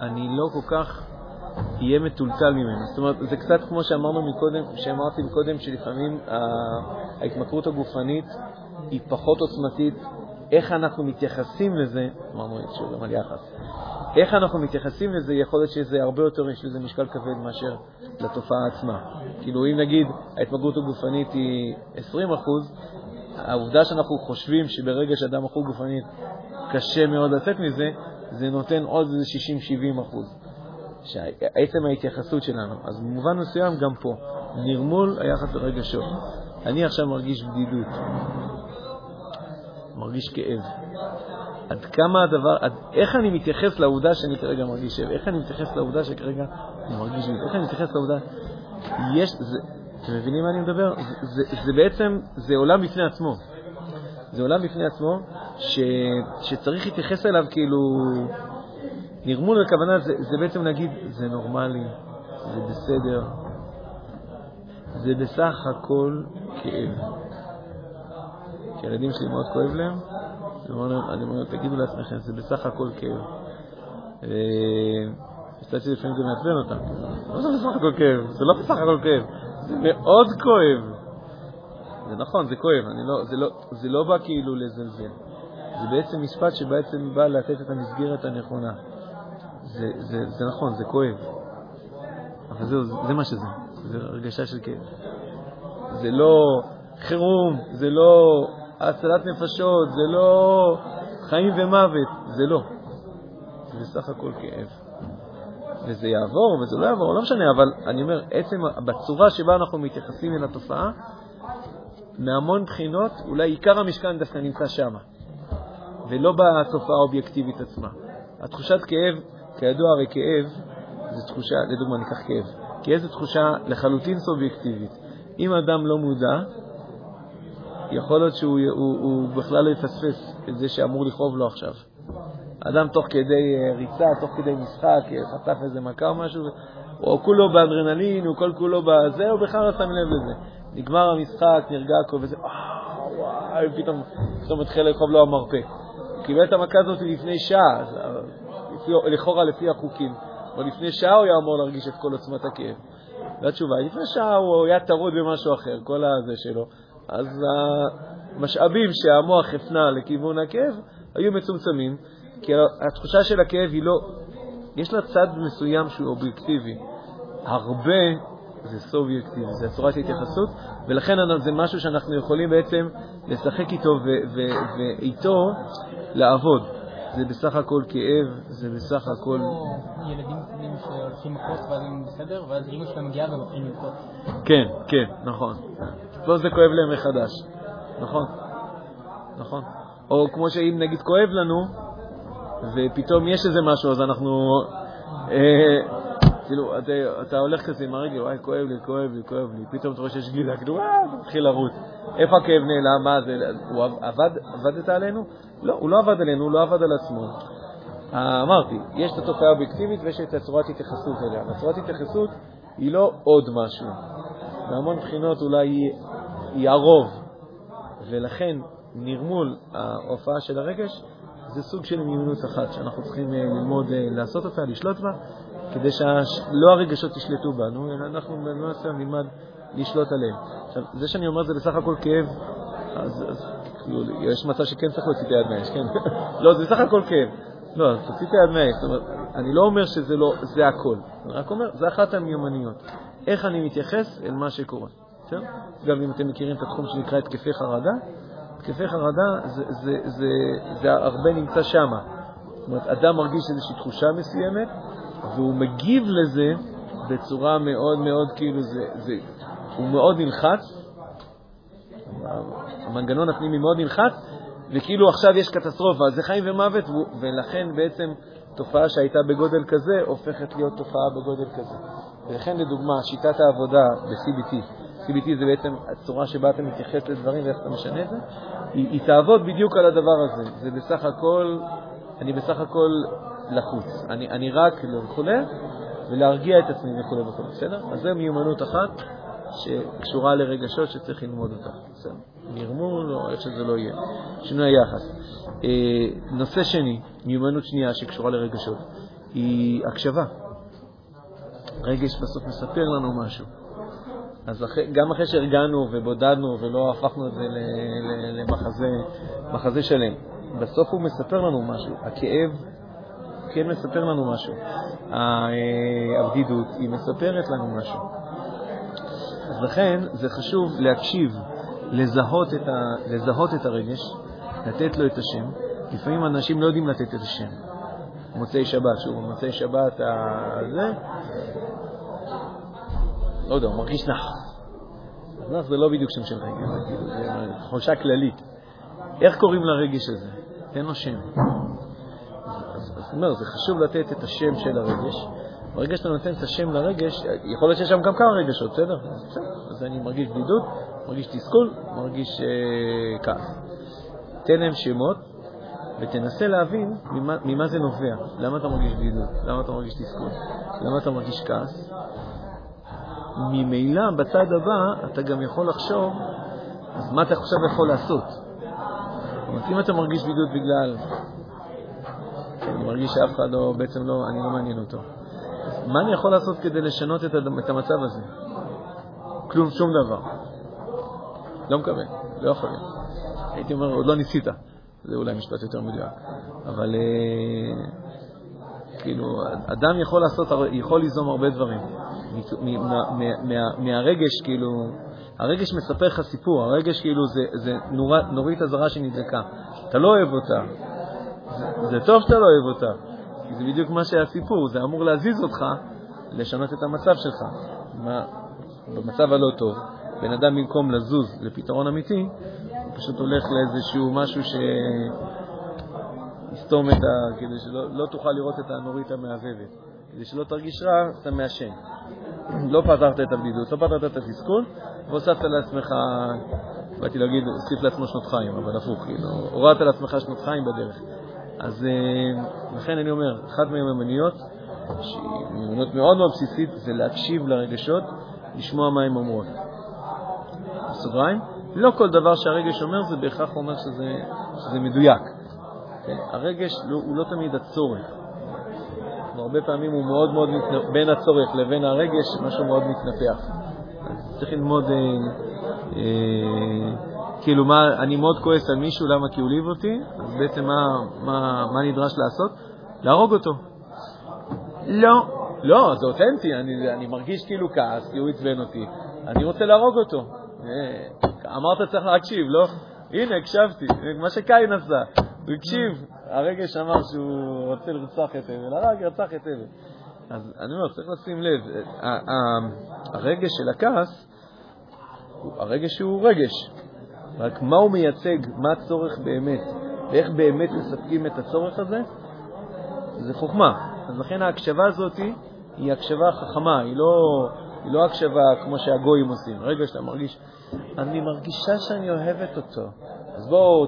Speaker 1: אני לא כל כך יהיה מטולטל ממנו. זאת אומרת, זה קצת כמו שאמרנו מקודם, שאמרתי מקודם, שלפעמים ההתמכרות הגופנית היא פחות עוצמתית. איך אנחנו מתייחסים לזה, אמרנו שוב גם על יחס, איך אנחנו מתייחסים לזה, יכול להיות שזה הרבה יותר, יש לזה משקל כבד מאשר לתופעה עצמה. כאילו, אם נגיד ההתמכרות הגופנית היא 20 העובדה שאנחנו חושבים שברגע שאדם מכור גופנית קשה מאוד לצאת מזה, זה נותן עוד איזה 60-70 אחוז. שעצם ההתייחסות שלנו. אז במובן מסוים גם פה, נרמול היחס לרגשות. אני עכשיו מרגיש בדידות, מרגיש כאב. עד כמה הדבר, עד, איך אני מתייחס לעובדה שאני כרגע מרגיש כאב? איך אני מתייחס לעובדה שכרגע אני מרגיש בדידות? איך אני מתייחס לעובדה? יש, זה, אתם מבינים מה אני מדבר? זה, זה, זה בעצם, זה עולם בפני עצמו. זה עולם בפני עצמו ש, שצריך להתייחס אליו כאילו נרמול הכוונה זה, זה בעצם להגיד, זה נורמלי, זה בסדר, זה בסך הכל כאב. כשהילדים שלי מאוד כואב להם, אני אומר להם, תגידו לעצמכם, זה בסך הכל כאב. יצאתי לפעמים גם מעצבן אותם, לא זה בסך הכל כאב, זה לא בסך הכל כאב, זה מאוד כואב. זה נכון, זה כואב, לא, זה, לא, זה לא בא כאילו לזלזל. זה בעצם משפט שבעצם בא לתת את המסגרת הנכונה. זה, זה, זה נכון, זה כואב. אבל זהו, זה, זה מה שזה. זה הרגשה של כאב. זה לא חירום, זה לא הצלת נפשות, זה לא חיים ומוות, זה לא. זה סך הכל כאב. וזה יעבור וזה לא יעבור, לא משנה, אבל אני אומר, עצם, בצורה שבה אנחנו מתייחסים אל התופעה, מהמון בחינות, אולי עיקר המשכן דווקא נמצא שם, ולא בתופעה האובייקטיבית עצמה. התחושת כאב כידוע, הרי כאב זה תחושה, לדוגמה ניקח כאב, כאב זה תחושה לחלוטין סובייקטיבית. אם אדם לא מודע, יכול להיות שהוא הוא, הוא בכלל לא יפספס את זה שאמור לכאוב לו עכשיו. אדם תוך כדי אה, ריצה, תוך כדי משחק, אה, חטף איזה מכה או משהו, או כולו באדרנלין, הוא כל כולו בזה, הוא בכלל לא שם לב לזה. נגמר המשחק, נרגע הכל וזה, אה, וואי, פתאום, פתאום מתחיל לכאוב לו המרפא. הוא קיבל את המכה הזאת לפני שעה, לכאורה לפי החוקים, אבל לפני שעה הוא היה אמור להרגיש את כל עוצמת הכאב. והתשובה לפני שעה הוא היה טרוד במשהו אחר, כל הזה שלו. אז המשאבים שהמוח הפנה לכיוון הכאב היו מצומצמים, כי התחושה של הכאב היא לא, יש לה צד מסוים שהוא אובייקטיבי. הרבה זה סובייקטיבי, זה צורת התייחסות, ולכן זה משהו שאנחנו יכולים בעצם לשחק איתו ואיתו לעבוד. זה בסך הכל כאב, זה בסך הכל...
Speaker 3: ילדים קטנים שהולכים מכות ואז הם בסדר, ואז אמא שלהם מגיעה ומתחילים לבכות.
Speaker 1: כן, כן, נכון. פה זה כואב להם מחדש. נכון, נכון. או כמו שאם נגיד כואב לנו, ופתאום יש איזה משהו, אז אנחנו... כאילו, אתה, אתה הולך כזה עם הרגל, וואי, כואב לי, כואב לי, כואב לי, פתאום אתה רואה שיש גלידה, כאילו, אה, אתה מתחיל לרוץ. איפה הכאב נעלם? מה זה? הוא עבד, עבדת עלינו? לא, הוא לא עבד עלינו, הוא לא עבד על עצמו. אה, אמרתי, יש את התופעה האובייקטיבית ויש את הצורת התייחסות אליה. הצורת התייחסות היא לא עוד משהו. בהמון בחינות אולי היא, היא הרוב, ולכן נרמול ההופעה של הרגש זה סוג של מיומנות אחת שאנחנו צריכים אה, ללמוד אה, לעשות אותה, לשלוט בה, כדי שלא הרגשות ישלטו בנו, אלא אנחנו במעשה נלמד לשלוט עליהם. עכשיו, זה שאני אומר זה בסך הכל כאב, אז, אז כאילו, יש מצב שכן צריך להוציא את היד מהאש, כן? לא, זה בסך הכל כאב. לא, תוציא את היד מהאש. זאת אומרת, אני לא אומר שזה לא, זה הכל. אני רק אומר, זה אחת המיומנויות. איך אני מתייחס אל מה שקורה. בסדר? גם אם אתם מכירים את התחום שנקרא התקפי חרדה, התקפי חרדה זה, זה, זה, זה, הרבה נמצא שם. זאת אומרת, אדם מרגיש איזושהי תחושה מסוימת, והוא מגיב לזה בצורה מאוד מאוד, כאילו, זה, זה, הוא מאוד נלחץ, המנגנון הפנימי מאוד נלחץ, וכאילו עכשיו יש קטסטרופה, זה חיים ומוות, ולכן בעצם תופעה שהייתה בגודל כזה הופכת להיות תופעה בגודל כזה. ולכן, לדוגמה, שיטת העבודה ב-CBT, CBT זה בעצם הצורה שבה אתה מתייחס לדברים ואיך אתה משנה את זה, היא, היא תעבוד בדיוק על הדבר הזה. זה בסך הכל, אני בסך הכל לחוץ. אני, אני רק וכו', ולהרגיע את עצמי וכו' וכו', בסדר? אז זו מיומנות אחת שקשורה לרגשות שצריך ללמוד אותה, בסדר? נרמול או איך שזה לא יהיה. שינוי היחס. אה, נושא שני, מיומנות שנייה שקשורה לרגשות, היא הקשבה. רגש בסוף מספר לנו משהו. אז אחרי, גם אחרי שהרגענו ובודדנו ולא הפכנו את זה למחזה שלם, בסוף הוא מספר לנו משהו. הכאב כן מספר לנו משהו. הבדידות היא מספרת לנו משהו. אז לכן זה חשוב להקשיב, לזהות את, ה, לזהות את הרגש, לתת לו את השם. לפעמים אנשים לא יודעים לתת את השם. מוצאי שבת, שוב, מוצאי שבת, זה, לא יודע, הוא מרגיש נח. אז נח זה לא בדיוק שם של רגש, זה חולשה כללית. איך קוראים לרגש הזה? תן לו שם. זאת אומרת, זה חשוב לתת את השם של הרגש. ברגע שאתה נותן את השם לרגש, יכול להיות שיש שם גם כמה רגשות, בסדר? אז אני מרגיש בדידות, מרגיש תסכול, מרגיש אה, כעס. תן להם שמות ותנסה להבין ממה, זה נובע. למה אתה מרגיש בדידות? למה אתה מרגיש תסכול? למה אתה מרגיש כעס? ממילא, בצד הבא, אתה גם יכול לחשוב, אז מה אתה עכשיו יכול לעשות? אם אתה מרגיש בדידות בגלל אני מרגיש שאף אחד לא, בעצם לא, אני לא מעניין אותו. מה אני יכול לעשות כדי לשנות את, המצב הזה? כלום, שום דבר. לא מקבל, לא יכול להיות. הייתי אומר, עוד לא ניסית. זה אולי משפט יותר מדויק. אבל אה, כאילו, אדם יכול לעשות, יכול ליזום הרבה דברים. מהרגש, כאילו, הרגש מספר לך סיפור, הרגש כאילו זה, זה נורית אזהרה שנדלקה. אתה לא אוהב אותה, זה טוב שאתה לא אוהב אותה, כי זה בדיוק מה שהסיפור, זה אמור להזיז אותך לשנות את המצב שלך. מה, במצב הלא טוב, בן אדם במקום לזוז לפתרון אמיתי, הוא פשוט הולך לאיזשהו משהו שיסתום את ה... כדי שלא לא תוכל לראות את הנורית המעבבת. כדי שלא תרגיש רע, אתה מעשן. לא פתרת את הבדידות, לא פתרת את התסכול, והוספת לעצמך, באתי להגיד, הוסיף לעצמו שנות חיים, אבל הפוך, כאילו, הורדת לעצמך שנות חיים בדרך. אז אה, לכן אני אומר, אחת מהמיומנויות, מיומנות מאוד מאוד בסיסית, זה להקשיב לרגשות, לשמוע מה הן אומרות. בסוגריים, לא כל דבר שהרגש אומר זה בהכרח אומר שזה, שזה מדויק. כן? הרגש לא, הוא לא תמיד הצורך. הרבה פעמים הוא מאוד מאוד, מתנ... בין הצורך לבין הרגש, משהו מאוד מתנפח. צריך ללמוד, אה, אה, כאילו, מה, אני מאוד כועס על מישהו, למה? כי הוא העליב אותי, אז בעצם מה, מה, מה נדרש לעשות? להרוג אותו. לא, לא, זה אותנטי, אני, אני מרגיש כאילו כעס, כי הוא עצבן אותי. אני רוצה להרוג אותו. אה, אמרת צריך להקשיב, לא? הנה, הקשבתי, מה שקין עשה. הוא הקשיב, הרגש אמר שהוא רוצה לרצוח את הבל, הרג, רצח את הבל. אז אני אומר, צריך לשים לב, הרגש של הכעס, הרגש הוא רגש, רק מה הוא מייצג, מה הצורך באמת, ואיך באמת מספקים את הצורך הזה, זה חוכמה. אז לכן ההקשבה הזאת היא הקשבה חכמה, היא לא, היא לא הקשבה כמו שהגויים עושים. רגע שאתה מרגיש, אני מרגישה שאני אוהבת אותו. אז בואו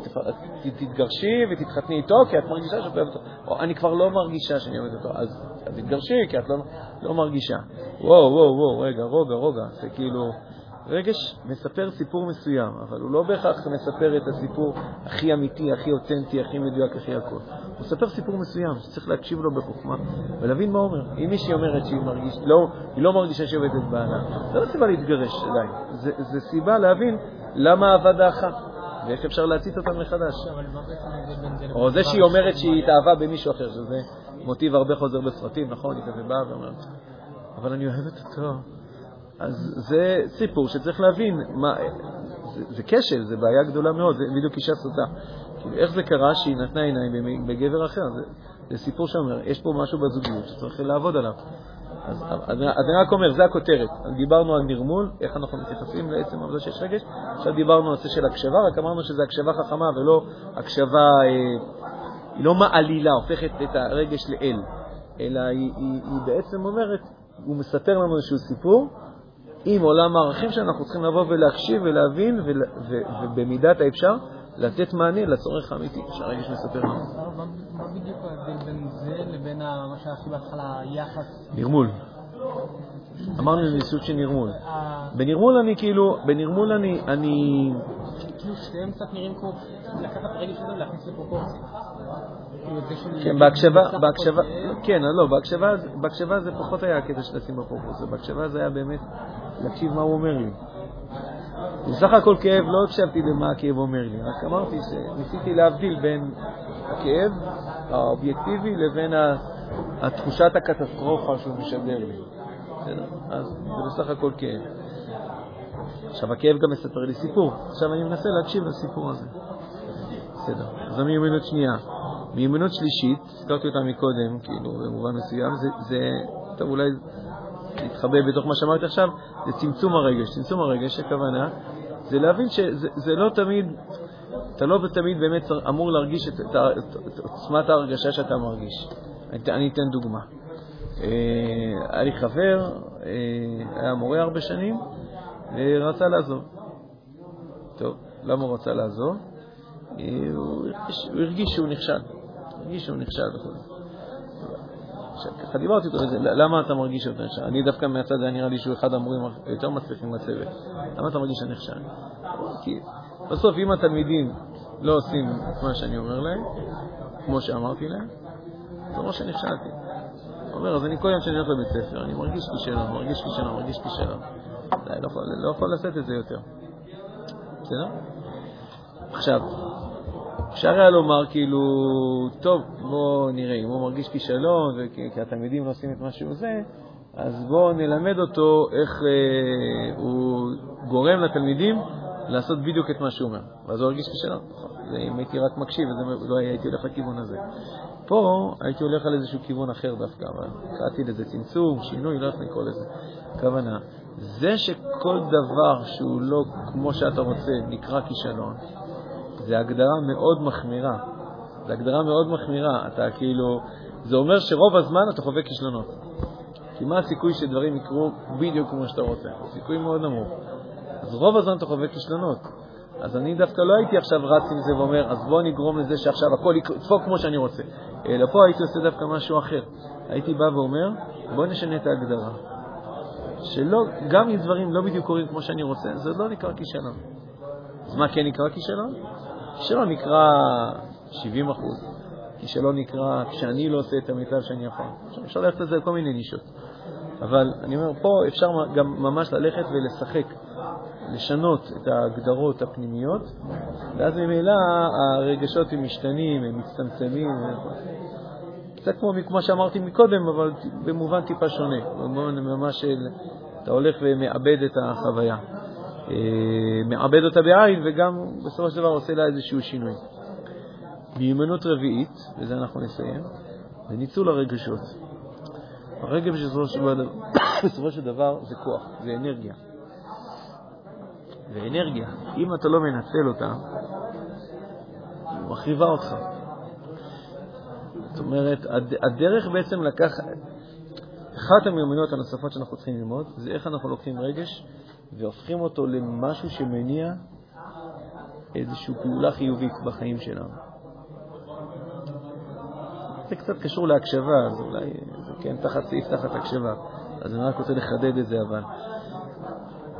Speaker 1: תתגרשי ותתחתני איתו כי את מרגישה שאת אוהבת אותו. או אני כבר לא מרגישה שאני אוהבת אותו, אז תתגרשי כי את לא, לא מרגישה. וואו, וואו, וואו, רגע, רוגע, רוגע. זה כאילו, רגש מספר סיפור מסוים, אבל הוא לא בהכרח מספר את הסיפור הכי אמיתי, הכי אותנטי, הכי מדויק, הכי הכול. הוא מספר סיפור מסוים שצריך להקשיב לו בחוכמה ולהבין מה הוא אומר. אם מישהי אומרת שהיא מרגיש, לא, היא לא מרגישה שהיא עובדת בעלה, זה לא סיבה להתגרש עדיין, זה, זה סיבה להבין למה אהבה דעכה. ואיך אפשר להצית אותם מחדש. או זה שהיא אומרת שהיא התאהבה במישהו אחר, שזה מוטיב הרבה חוזר בסרטים, נכון? היא כזה באה ואומרת, אבל אני אוהבת אותו. אז זה סיפור שצריך להבין, מה, זה, כשל, זה בעיה גדולה מאוד, זה בדיוק אישה סוטה. איך זה קרה שהיא נתנה עיניים בגבר אחר? זה, זה סיפור שאומר, יש פה משהו בזוגיות שצריך לעבוד עליו. אז, אז אני רק אומר, זה הכותרת. דיברנו על נרמול, איך אנחנו מתייחסים לעצם העובדה שיש רגש. עכשיו דיברנו על נושא של הקשבה, רק אמרנו שזו הקשבה חכמה ולא הקשבה, אה, היא לא מעלילה, הופכת את הרגש לאל, אלא היא, היא, היא בעצם אומרת, הוא מספר לנו איזשהו סיפור עם עולם הערכים שאנחנו צריכים לבוא ולהקשיב ולהבין, ובמידת האפשר לתת מענה לצורך האמיתי שהרגש מספר לנו.
Speaker 3: מה בדיוק ההבדל בין זה לבין מה שעשו בהתחלה, היחס?
Speaker 1: נרמול. אמרנו ניסות של נרמול. בנרמול אני כאילו, בנרמול אני, אני...
Speaker 3: כאילו שניהם קצת נראים כמו לקחת רגש הזה ולהכניס לפרופורציה. כאילו,
Speaker 1: כן, בהקשבה, בהקשבה, כן, לא, בהקשבה זה פחות היה הקטע של לשים בפרופורציה, בהקשבה זה היה באמת להקשיב מה הוא אומר לי. בסך הכל כאב, לא הקשבתי למה הכאב אומר לי, רק אמרתי שניסיתי להבדיל בין הכאב האובייקטיבי לבין התחושת הקטסטרופה שהוא משדר לי. אז זה בסך הכל כאב. עכשיו, הכאב גם מספר לי סיפור, עכשיו אני מנסה להקשיב לסיפור הזה. בסדר, זו מיומנות שנייה. מיומנות שלישית, הזכרתי אותה מקודם, כאילו, במובן מסוים, זה, זה טוב, אולי להתחבא בתוך מה שאמרתי עכשיו, זה צמצום הרגש. צמצום הרגש, הכוונה, זה להבין שזה לא תמיד, אתה לא תמיד באמת אמור להרגיש את, את, את, את עוצמת ההרגשה שאתה מרגיש. אני, אני אתן דוגמה. אה, היה לי חבר, אה, היה מורה הרבה שנים, ורצה לעזוב. טוב, למה הוא רצה לעזוב? אה, הוא הרגיש, הוא הרגיש שהוא נכשל. הרגיש שהוא נכשל וכו'. ככה דיברתי איתו, למה אתה מרגיש שאתה נכשל? אני דווקא מהצד היה נראה לי שהוא אחד המורים היותר מצליחים בצוות. למה אתה מרגיש נכשל? כי בסוף אם התלמידים לא עושים את מה שאני אומר להם, כמו שאמרתי להם, זה אומר שנכשלתי. הוא אומר, אז אני כל יום שאני הולך לבית ספר, אני מרגיש כישלון, מרגיש כישלון, מרגיש כישלון. לא לא יכול לשאת את זה יותר. בסדר? עכשיו, אפשר היה לומר כאילו, טוב, בואו נראה, אם הוא מרגיש כישלון כי התלמידים לא עושים את מה שהוא זה, אז בואו נלמד אותו איך אה, הוא גורם לתלמידים לעשות בדיוק את מה שהוא אומר. ואז הוא הרגיש כישלון. אם הייתי רק מקשיב, אז לא הייתי הולך לכיוון הזה. פה הייתי הולך על איזשהו כיוון אחר דווקא, אבל קראתי לזה צמצום, שינוי, לא איך לקרוא לזה. הכוונה, זה שכל דבר שהוא לא כמו שאתה רוצה נקרא כישלון, זה הגדרה מאוד מחמירה. זו הגדרה מאוד מחמירה. אתה כאילו, זה אומר שרוב הזמן אתה חווה כישלונות. כי מה הסיכוי שדברים יקרו בדיוק כמו שאתה רוצה? סיכוי מאוד נמוך. אז רוב הזמן אתה חווה כישלונות. אז אני דווקא לא הייתי עכשיו רץ עם זה ואומר, אז בוא נגרום לזה שעכשיו הכל ידפוק כמו שאני רוצה. אלא פה הייתי עושה דווקא משהו אחר. הייתי בא ואומר, בוא נשנה את ההגדרה. שלא, גם אם דברים לא בדיוק קורים כמו שאני רוצה, זה לא נקרא כישלון. אז מה כן נקרא כישלון? שלא נקרא 70 אחוז, כישלון נקרא כשאני לא עושה את המיטב שאני יכול. אפשר ללכת על זה לכל מיני נישות. אבל אני אומר, פה אפשר גם ממש ללכת ולשחק, לשנות את ההגדרות הפנימיות, ואז ממילא הרגשות הם משתנים, הם מצטמצמים. קצת כמו, כמו שאמרתי מקודם, אבל במובן טיפה שונה. במובן ממש של, אתה הולך ומאבד את החוויה. אה, מאבד אותה בעין, וגם בסופו של דבר עושה לה איזשהו שינוי. מיומנות רביעית, בזה אנחנו נסיים, זה ניצול הרגשות. הרגש בסופו של דבר זה כוח, זה אנרגיה. ואנרגיה, אם אתה לא מנצל אותה, היא מחריבה אותך. זאת אומרת, הדרך בעצם לקחת, אחת המיומנויות הנוספות שאנחנו צריכים ללמוד זה איך אנחנו לוקחים רגש והופכים אותו למשהו שמניע איזושהי פעולה חיובית בחיים שלנו. זה קצת קשור להקשבה, אז אולי זה כן תחת סעיף תחת הקשבה. אז אני רק רוצה לחדד את זה, אבל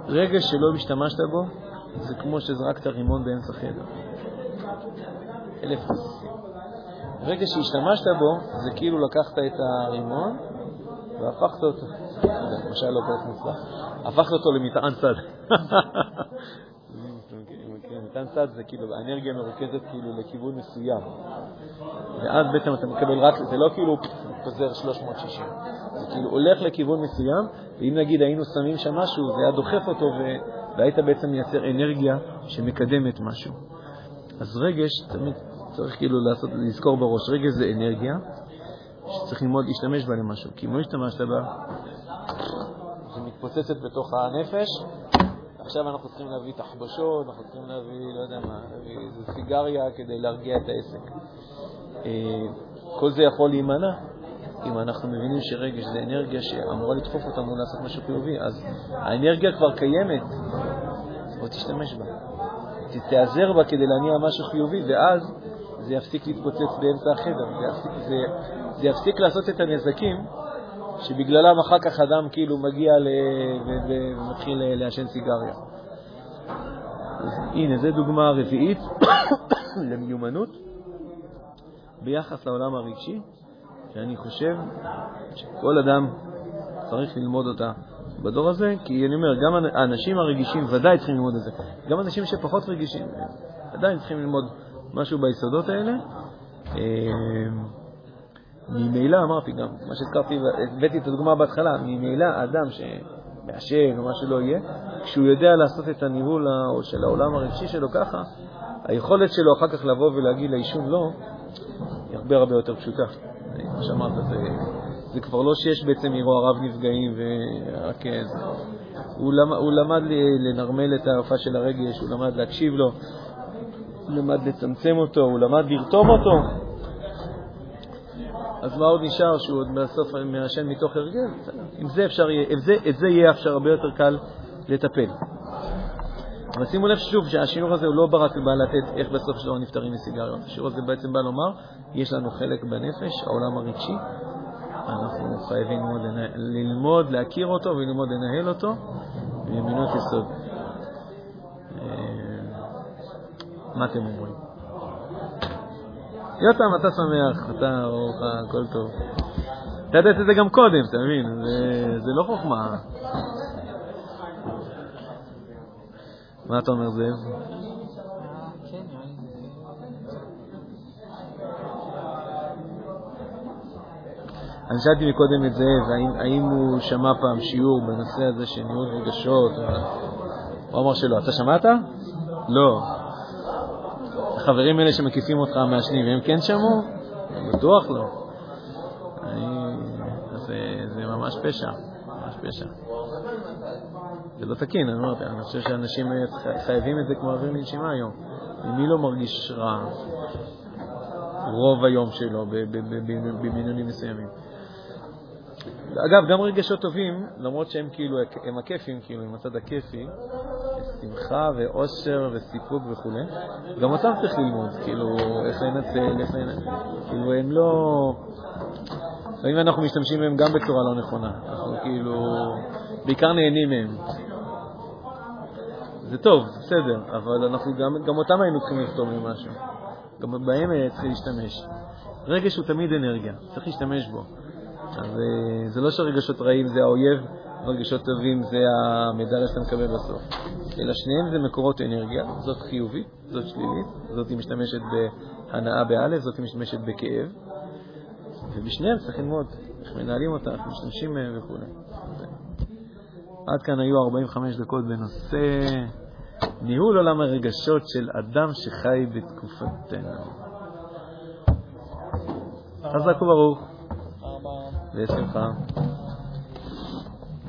Speaker 1: רגש שלא השתמשת בו זה כמו שזרקת רימון באמצע חדר. אלף. רגע שהשתמשת בו, זה כאילו לקחת את הרימון והפכת אותו, למשל לא כל מוצלח, הפכת אותו למטען צד. מטען צד זה כאילו, האנרגיה מרוכזת כאילו לכיוון מסוים. ואז בעצם אתה מקבל רק, זה לא כאילו חוזר 360, זה כאילו הולך לכיוון מסוים, ואם נגיד היינו שמים שם משהו, זה היה דוחף אותו, והיית בעצם מייצר אנרגיה שמקדמת משהו. אז רגש, תמיד צריך כאילו לעשות, לזכור בראש, רגש זה אנרגיה שצריך ללמוד להשתמש בה למשהו, כי אם לא השתמשת בה, זה מתפוצצת בתוך הנפש. עכשיו אנחנו צריכים להביא תחבושות, אנחנו צריכים להביא, לא יודע מה, להביא איזה סיגריה כדי להרגיע את העסק. אה, כל זה יכול להימנע אם אנחנו מבינים שרגש זה אנרגיה שאמורה לדחוף אותנו לעשות משהו חיובי, אז האנרגיה כבר קיימת, בוא תשתמש בה. תיעזר בה כדי להניע משהו חיובי, ואז זה יפסיק להתפוצץ באמצע החדר, זה יפסיק, זה, זה יפסיק לעשות את הנזקים שבגללם אחר כך אדם כאילו מגיע ל... ומתחיל לעשן סיגריה. אז הנה, זו דוגמה רביעית למיומנות ביחס לעולם הרגשי, שאני חושב שכל אדם צריך ללמוד אותה בדור הזה, כי אני אומר, גם האנשים הרגישים ודאי צריכים ללמוד את זה. גם אנשים שפחות רגישים עדיין צריכים ללמוד משהו ביסודות האלה. ממילא, אמרתי גם, מה שהזכרתי, הבאתי את הדוגמה בהתחלה, ממילא אדם שמעשן או מה שלא יהיה, כשהוא יודע לעשות את הניהול של העולם הרגשי שלו ככה, היכולת שלו אחר כך לבוא ולהגיד לעישון לא, היא הרבה הרבה יותר פשוטה. כמו שאמרת, זה, זה כבר לא שיש בעצם אירוע רב נפגעים ורק זה. הוא, למד, הוא למד לנרמל את ההרפה של הרגש, הוא למד להקשיב לו, הוא למד לצמצם אותו, הוא למד לרתום אותו. אז מה עוד נשאר שהוא עוד בסוף מעשן מתוך הרגל? עם זה אפשר יהיה, זה, את זה יהיה אפשר הרבה יותר קל לטפל. אבל שימו לב שוב שהשיעור הזה הוא לא בא רק בא לתת איך בסוף שלו נפטרים מסיגריות. השיעור הזה בעצם בא לומר, יש לנו חלק בנפש, העולם הרגשי, אנחנו חייבים ללמוד, ללמוד להכיר אותו וללמוד לנהל אותו במינות יסוד. מה אתם אומרים? יותם, אתה שמח, אתה אורך, הכל טוב. אתה יודע את זה גם קודם, אתה מבין? זה לא חוכמה. מה אתה אומר, זאב? אני שאלתי מקודם את זאב, האם, האם הוא שמע פעם שיעור בנושא הזה של ניהול רגשות? הוא אמר שלא. אתה שמעת? לא. החברים האלה שמקיפים אותך מעשנים, הם כן שמעו? בטוח לא. אני... זה, זה ממש פשע, ממש פשע. זה לא תקין, אני אומר, אני חושב שאנשים חייבים את זה כמו אוויר לנשימה היום. מי לא מרגיש רע רוב היום שלו במינונים מסוימים? אגב, גם רגשות טובים, למרות שהם כאילו, הם הכיפים, כאילו, עם הצד הכיפי, שמחה ואושר וסיפוק וכו', גם אותם צריך ללמוד, כאילו, איך לנצל, איך לנצל, כאילו, הם לא... לפעמים אנחנו משתמשים בהם גם בצורה לא נכונה, אנחנו כאילו, בעיקר נהנים מהם. זה טוב, בסדר, אבל אנחנו גם, גם אותם היינו צריכים לכתוב למשהו. גם בהם צריכים להשתמש. רגש הוא תמיד אנרגיה, צריך להשתמש בו. אז אה, זה לא שרגשות רעים זה האויב, רגשות טובים זה המדליה שאתה מקבל בסוף, אלא שניהם זה מקורות אנרגיה, זאת חיובית, זאת שלילית, זאת משתמשת בהנאה באלף, זאת משתמשת בכאב, ובשניהם צריך ללמוד איך מנהלים אותה, איך משתמשים מהם וכו'. עד כאן היו 45 דקות בנושא ניהול עולם הרגשות של אדם שחי בתקופתנו. חזק וברוך,
Speaker 2: ארבע.
Speaker 1: בשמחה.